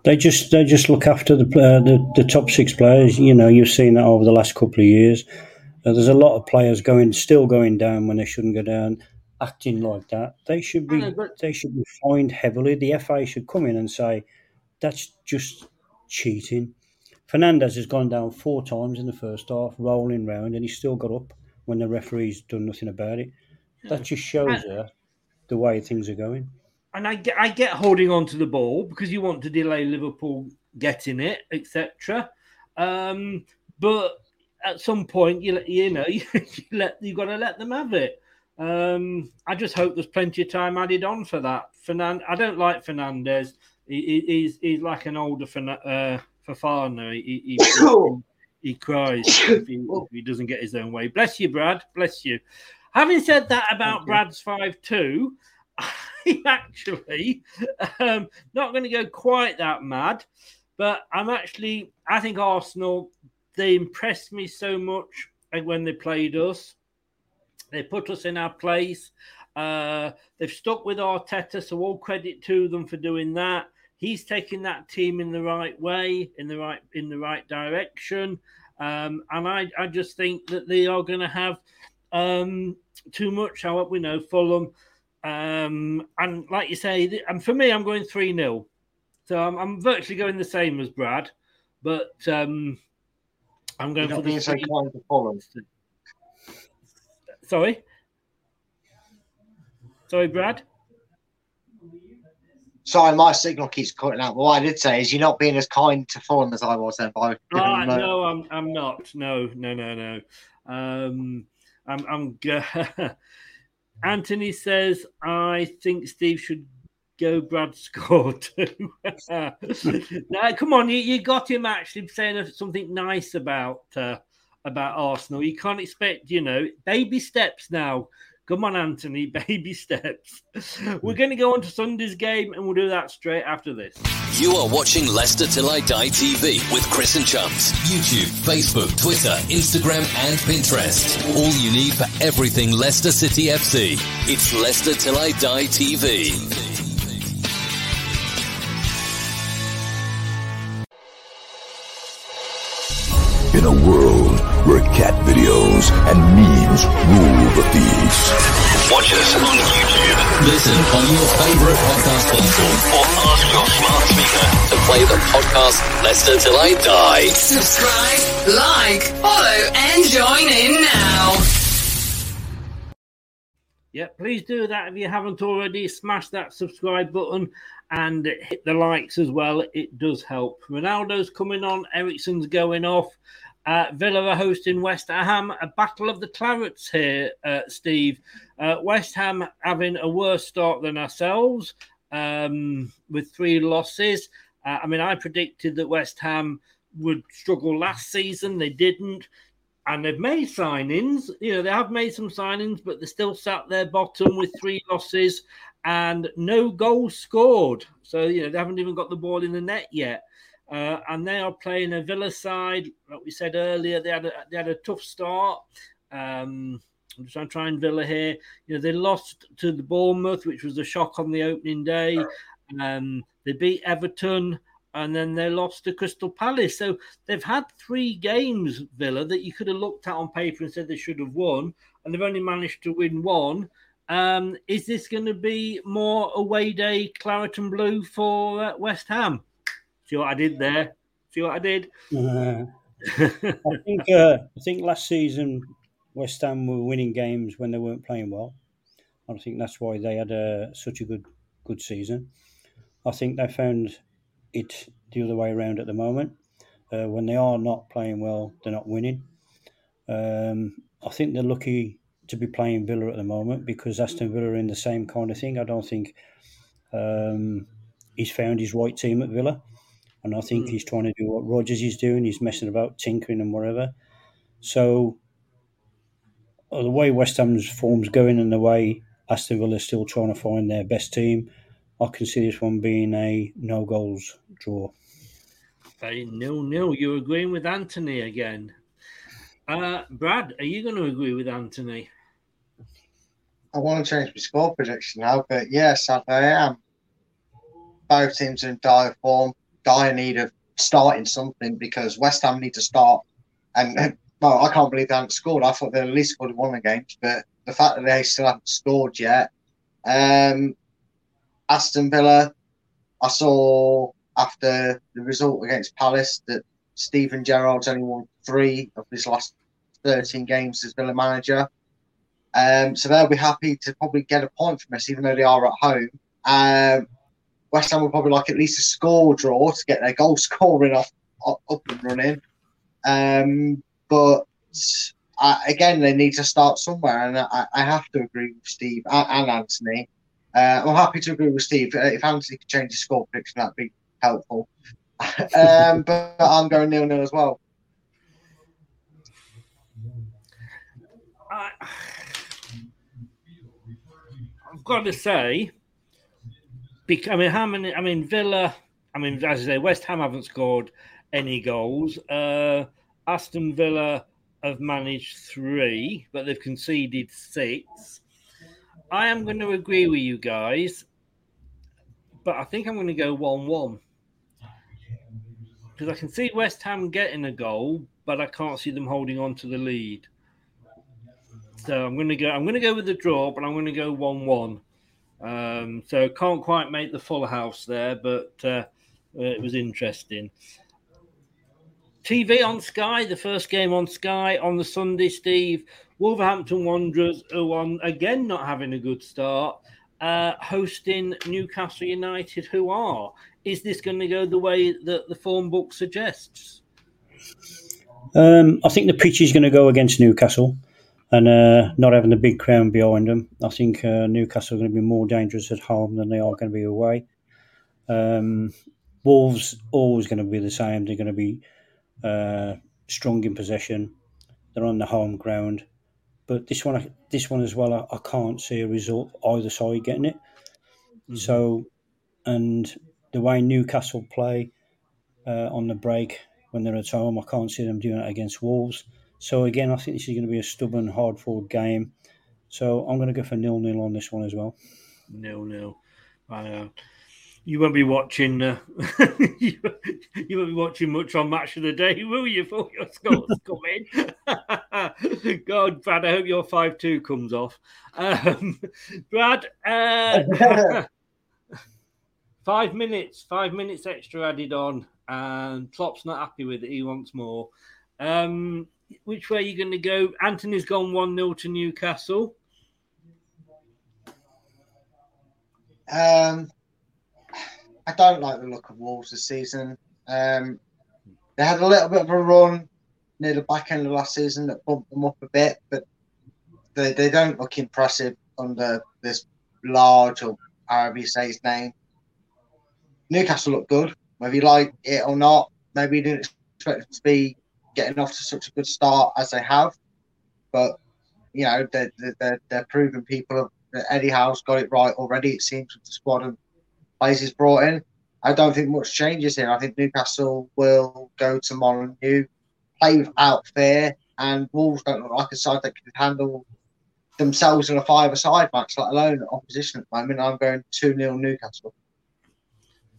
They just they just look after the uh, the, the top six players. You know, you've seen that over the last couple of years. Uh, there's a lot of players going still going down when they shouldn't go down, acting like that. They should be know, but... they should be fined heavily. The FA should come in and say that's just cheating. Fernandez has gone down four times in the first half, rolling round, and he's still got up when the referee's done nothing about it. That just shows her the way things are going. And I get, I get holding on to the ball because you want to delay Liverpool getting it, etc. Um, but at some point, you you know, you, let you got to let them have it. Um, I just hope there's plenty of time added on for that. Fernand, I don't like Fernandes. He, he's he's like an older uh, Fofana. He, he, he, he cries if he, if he, doesn't get his own way. Bless you, Brad. Bless you. Having said that about Brad's 5 2, I'm actually um, not going to go quite that mad, but I'm actually, I think Arsenal, they impressed me so much when they played us. They put us in our place. Uh, they've stuck with Arteta, so all credit to them for doing that. He's taking that team in the right way, in the right in the right direction, um, and I, I just think that they are going to have um, too much. However, we know Fulham. Um, and like you say, and for me, I'm going 3 0. So I'm, I'm, virtually going the same as Brad, but um, I'm going for the. Three... To Fulham. Sorry? Sorry, Brad? Sorry, my signal keeps cutting out. What I did say is you're not being as kind to Fulham as I was then. By uh, no, I'm, I'm not. No, no, no, no. Um, I'm, I'm Anthony says, I think Steve should go Brad score too. now, come on, you, you got him actually saying something nice about uh, about Arsenal. You can't expect, you know, baby steps now. Come on, Anthony, baby steps. We're hmm. going to go on to Sunday's game, and we'll do that straight after this. You are watching Leicester Till I Die TV with Chris and Chums. YouTube, Facebook, Twitter, Instagram, and Pinterest. All you need for everything Leicester City FC. It's Leicester Till I Die TV. In a world where cat videos and memes rule the feeds. Watch us on YouTube. Listen on your favorite podcast platform or ask your smart speaker to play the podcast Leicester Till I Die. Subscribe, like, follow, and join in now. Yeah, please do that if you haven't already. Smash that subscribe button and hit the likes as well. It does help. Ronaldo's coming on, Eriksen's going off. Uh, Villa are hosting West Ham, a battle of the Clarets here, uh, Steve. Uh, West Ham having a worse start than ourselves um, with three losses. Uh, I mean, I predicted that West Ham would struggle last season. They didn't. And they've made signings. You know, they have made some signings, but they're still sat there bottom with three losses and no goals scored. So, you know, they haven't even got the ball in the net yet. Uh, and they are playing a Villa side. Like we said earlier, they had a, they had a tough start. Um, I'm just trying to try and Villa here. You know, they lost to the Bournemouth, which was a shock on the opening day. Um, they beat Everton, and then they lost to Crystal Palace. So they've had three games, Villa, that you could have looked at on paper and said they should have won, and they've only managed to win one. Um, is this going to be more away day claret and blue for uh, West Ham? See what I did there? See what I did? Uh, I think uh, I think last season West Ham were winning games when they weren't playing well. I think that's why they had a, such a good good season. I think they found it the other way around at the moment. Uh, when they are not playing well, they're not winning. Um, I think they're lucky to be playing Villa at the moment because Aston Villa are in the same kind of thing. I don't think um, he's found his right team at Villa and I think mm. he's trying to do what Rodgers is doing. He's messing about, tinkering and whatever. So uh, the way West Ham's form's going and the way Aston Villa is still trying to find their best team, I can see this one being a no goals draw. Very nil nil. You're agreeing with Anthony again. Uh, Brad, are you going to agree with Anthony? I want to change my score prediction now, but yes, I am. Both teams in dire form dire need of starting something because West Ham need to start. And well, I can't believe they haven't scored. I thought they at least scored one of the games, but the fact that they still haven't scored yet. Um, Aston Villa, I saw after the result against Palace that Steven Gerrard's only won three of his last 13 games as Villa manager. Um, so they'll be happy to probably get a point from us, even though they are at home. Um, West Ham will probably like at least a score draw to get their goal scoring off up and running. Um, but uh, again, they need to start somewhere, and I, I have to agree with Steve and, and Anthony. Uh, I'm happy to agree with Steve. Uh, if Anthony could change his score prediction, that'd be helpful. um, but I'm going nil nil as well. I, I've got to say, I mean, how many? I mean, Villa. I mean, as I say, West Ham haven't scored any goals. Uh, Aston Villa have managed three, but they've conceded six. I am going to agree with you guys, but I think I'm going to go one-one because I can see West Ham getting a goal, but I can't see them holding on to the lead. So I'm going to go. I'm going to go with the draw, but I'm going to go one-one. Um, so can't quite make the full house there, but uh, it was interesting. TV on Sky, the first game on Sky on the Sunday, Steve. Wolverhampton Wanderers, who on again not having a good start, uh, hosting Newcastle United, who are. Is this going to go the way that the form book suggests? Um, I think the pitch is going to go against Newcastle and uh, not having the big crown behind them, I think uh, Newcastle are going to be more dangerous at home than they are going to be away. Um, Wolves always going to be the same. They're going to be uh, strong in possession. They're on the home ground. But this one, this one as well, I, I can't see a result either side getting it. Mm-hmm. So, and the way Newcastle play uh, on the break when they're at home, I can't see them doing it against Wolves. So again, I think this is going to be a stubborn, hard-fought game. So I'm going to go for nil-nil on this one as well. Nil-nil. Uh, you won't be watching. Uh, you, you, won't be watching much on Match of the Day, will you? For your scores come in. God, Brad, I hope your five-two comes off. Um, Brad, uh, five minutes, five minutes extra added on, and Klopp's not happy with it. He wants more. Um, which way are you going to go? Anthony's gone 1 0 to Newcastle. Um, I don't like the look of Wolves this season. Um, they had a little bit of a run near the back end of last season that bumped them up a bit, but they, they don't look impressive under this Lage, or however you say his name. Newcastle look good, whether you like it or not. Maybe you didn't expect them to be getting off to such a good start as they have. But you know, they're they're, they're proving people. Eddie Howe's got it right already. It seems with the squad and players he's brought in. I don't think much changes here. I think Newcastle will go to Molineux, play without fear, and Wolves don't look like a side that can handle themselves in a five-a-side match, let alone opposition at the moment. I'm going 2 0 Newcastle.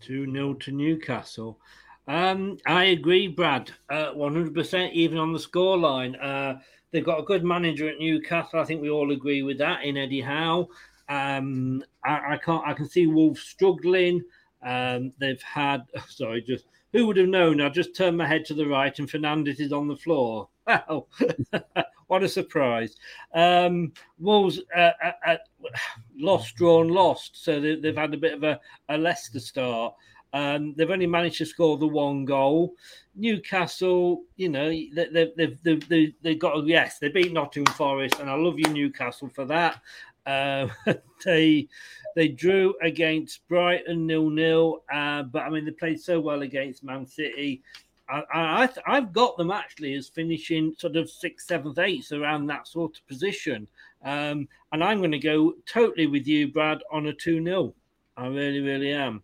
2 0 to Newcastle. Um, I agree, Brad, uh, 100%, even on the scoreline. Uh, they've got a good manager at Newcastle. I think we all agree with that in Eddie Howe. Um, I, I, can't. I can see Wolves struggling. Um, they've had. Sorry, just who would have known? I just turned my head to the right, and Fernandes is on the floor. Wow, what a surprise! Um, Wolves uh, uh, uh, lost, drawn, lost. So they, have had a bit of a, a Leicester start. Um, they've only managed to score the one goal. Newcastle, you know, they've they've they've, they've, they've got yes, they beat Nottingham Forest, and I love you, Newcastle, for that. Uh, they they drew against Brighton nil nil, uh, but I mean they played so well against Man City. I, I have got them actually as finishing sort of sixth, seventh, eighth around that sort of position. Um, and I'm going to go totally with you, Brad, on a 2 0. I really, really am.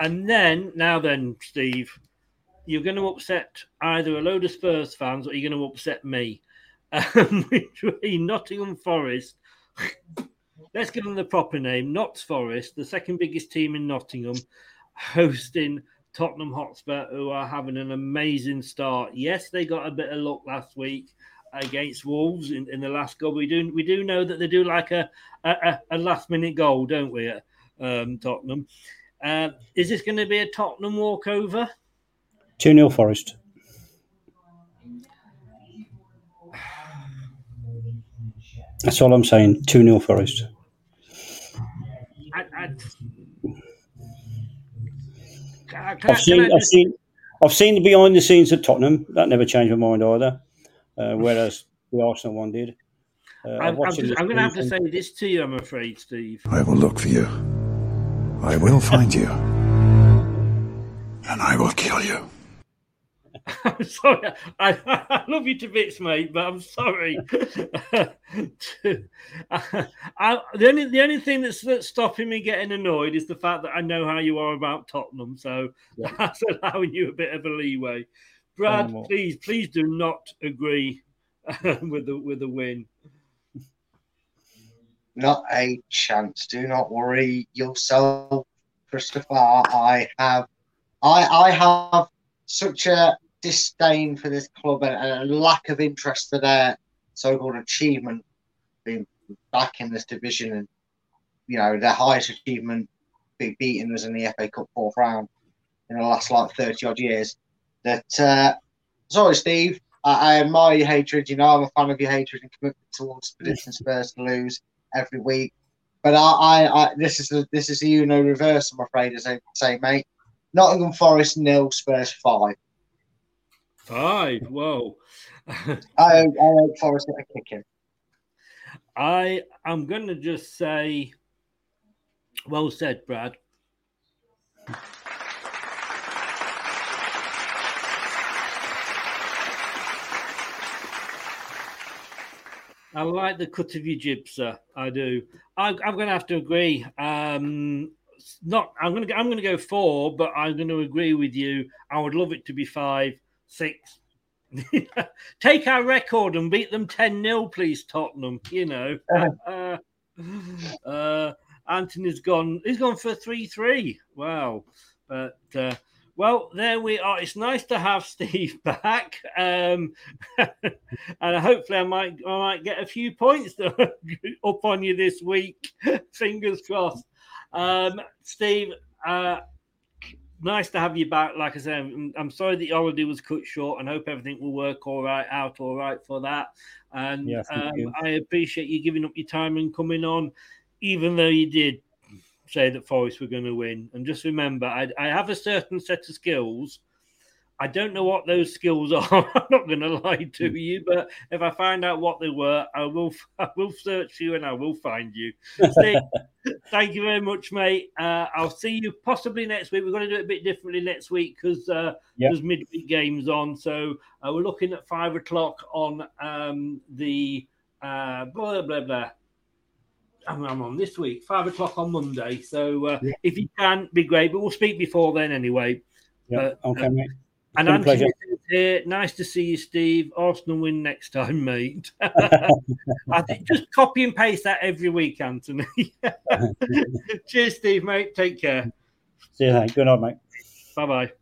And then, now then, Steve, you're going to upset either a load of Spurs fans or you're going to upset me. Um, between Nottingham Forest, let's give them the proper name, Notts Forest, the second biggest team in Nottingham, hosting Tottenham Hotspur, who are having an amazing start. Yes, they got a bit of luck last week against Wolves in, in the last goal. We do we do know that they do like a a, a last minute goal, don't we? Um, Tottenham. Uh, is this going to be a Tottenham walkover? 2 0 Forest. That's all I'm saying. 2 0 Forest. I, have seen, I've seen, I've seen the behind the scenes at Tottenham. That never changed my mind either. Uh, whereas the Arsenal one did. Uh, I'm, I'm, I'm going to have to say this to you. I'm afraid, Steve. I will look for you. I will find you. And I will kill you. I'm sorry. I, I, love you to bits, mate, but I'm sorry. I, the only the only thing that's, that's stopping me getting annoyed is the fact that I know how you are about Tottenham, so yeah. that's allowing you a bit of a leeway. Brad, please, please do not agree with the with the win. Not a chance. Do not worry yourself, Christopher. I have, I, I have such a disdain for this club and a lack of interest for their so-called achievement being back in this division and you know their highest achievement being beaten was in the FA Cup fourth round in the last like 30 odd years that uh sorry Steve I, I admire your hatred you know I'm a fan of your hatred and commitment towards predicting Spurs to lose every week. But I, I, I this is a, this is you know reverse. I'm afraid, as I say, mate. Nottingham Forest nil, Spurs five. Five. Whoa. I, I hope Forest get a kick in. I am going to just say, well said, Brad. I like the cut of your jib, sir. I do. I, I'm going to have to agree. Um, not. I'm going to. I'm going to go four, but I'm going to agree with you. I would love it to be five, six. Take our record and beat them 10 0, please, Tottenham. You know, uh, uh, Anthony's gone, he's gone for 3 3. Wow. But, uh, well, there we are. It's nice to have Steve back, um, and hopefully, I might I might get a few points up on you this week. Fingers crossed. Um, Steve, uh, nice to have you back. Like I said, I'm, I'm sorry that your holiday was cut short, and hope everything will work all right out all right for that. And thank um. I appreciate you giving up your time and coming on, even though you did say that Forest were going to win. And just remember, I, I have a certain set of skills. I don't know what those skills are. I'm not going to lie to you, but if I find out what they were, I will. I will search you and I will find you. Steve, thank you very much, mate. Uh, I'll see you possibly next week. We're going to do it a bit differently next week because uh, Yep. there's midweek games on. So uh, we're looking at five o'clock on um, the uh, blah blah blah. I'm, I'm on this week, five o'clock on Monday. So uh, if you can, be great. But we'll speak before then anyway. Yeah, But, okay, uh, mate. And Anthony here. Nice to see you, Steve. Arsenal win next time, mate. I think just copy and paste that every week, Anthony. Cheers, Steve, mate. Take care. See you later. Good night, mate. Bye bye.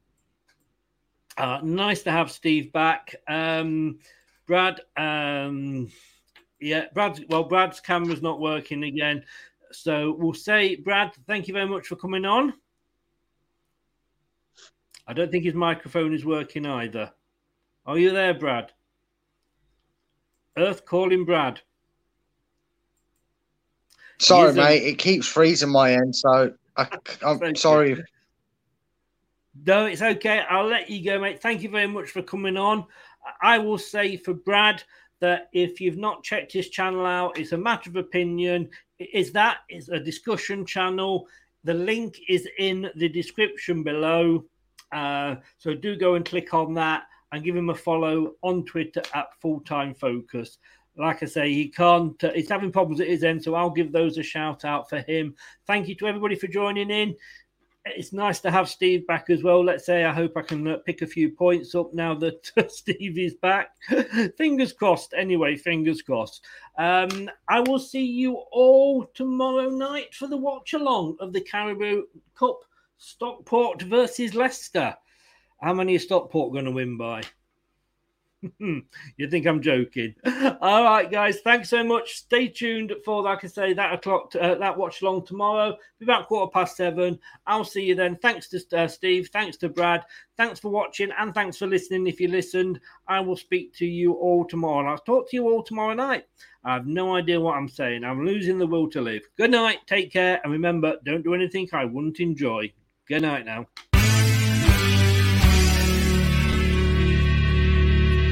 Uh, nice to have Steve back. Um, Brad, um, yeah, Brad. Well, Brad's camera's not working again, so we'll say, Brad, thank you very much for coming on. I don't think his microphone is working either. Are you there, Brad? Earth calling Brad. Sorry, mate. It keeps freezing my end, so I, I'm sorry. No, it's okay. I'll let you go, mate. Thank you very much for coming on. I will say for Brad that if you've not checked his channel out, it's a matter of opinion. Is that is a discussion channel? The link is in the description below. Uh, so do go and click on that and give him a follow on Twitter at Full Time Focus. Like I say, he can't. Uh, he's having problems at his end, so I'll give those a shout out for him. Thank you to everybody for joining in it's nice to have Steve back as well. Let's say I hope I can uh, pick a few points up now that Steve is back. fingers crossed. Anyway, fingers crossed. Um, I will see you all tomorrow night for the watch along of the Carabao Cup Stockport versus Leicester. How many is Stockport going to win by? you think I'm joking? All right, guys. Thanks so much. Stay tuned for, like I say, that o'clock, uh, that watch along tomorrow. Be about quarter past seven. I'll see you then. Thanks to uh, Steve. Thanks to Brad. Thanks for watching and thanks for listening. If you listened, I will speak to you all tomorrow. And I'll talk to you all tomorrow night. I have no idea what I'm saying. I'm losing the will to live. Good night. Take care. And remember, don't do anything I wouldn't enjoy. Good night now.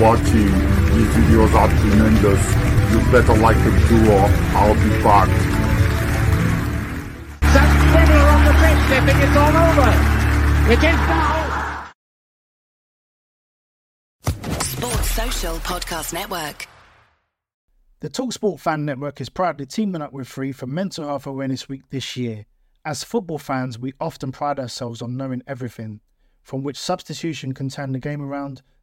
Watching. These videos are tremendous. You better like them too or I'll be back. That's Fiddler on the pitch. They think it's all over. It is now. Sports Social Podcast Network. The Talksport Fan Network is proudly teaming up with Free for Mental Health Awareness Week this year. As football fans, we often pride ourselves on knowing everything. from which substitution can turn the game around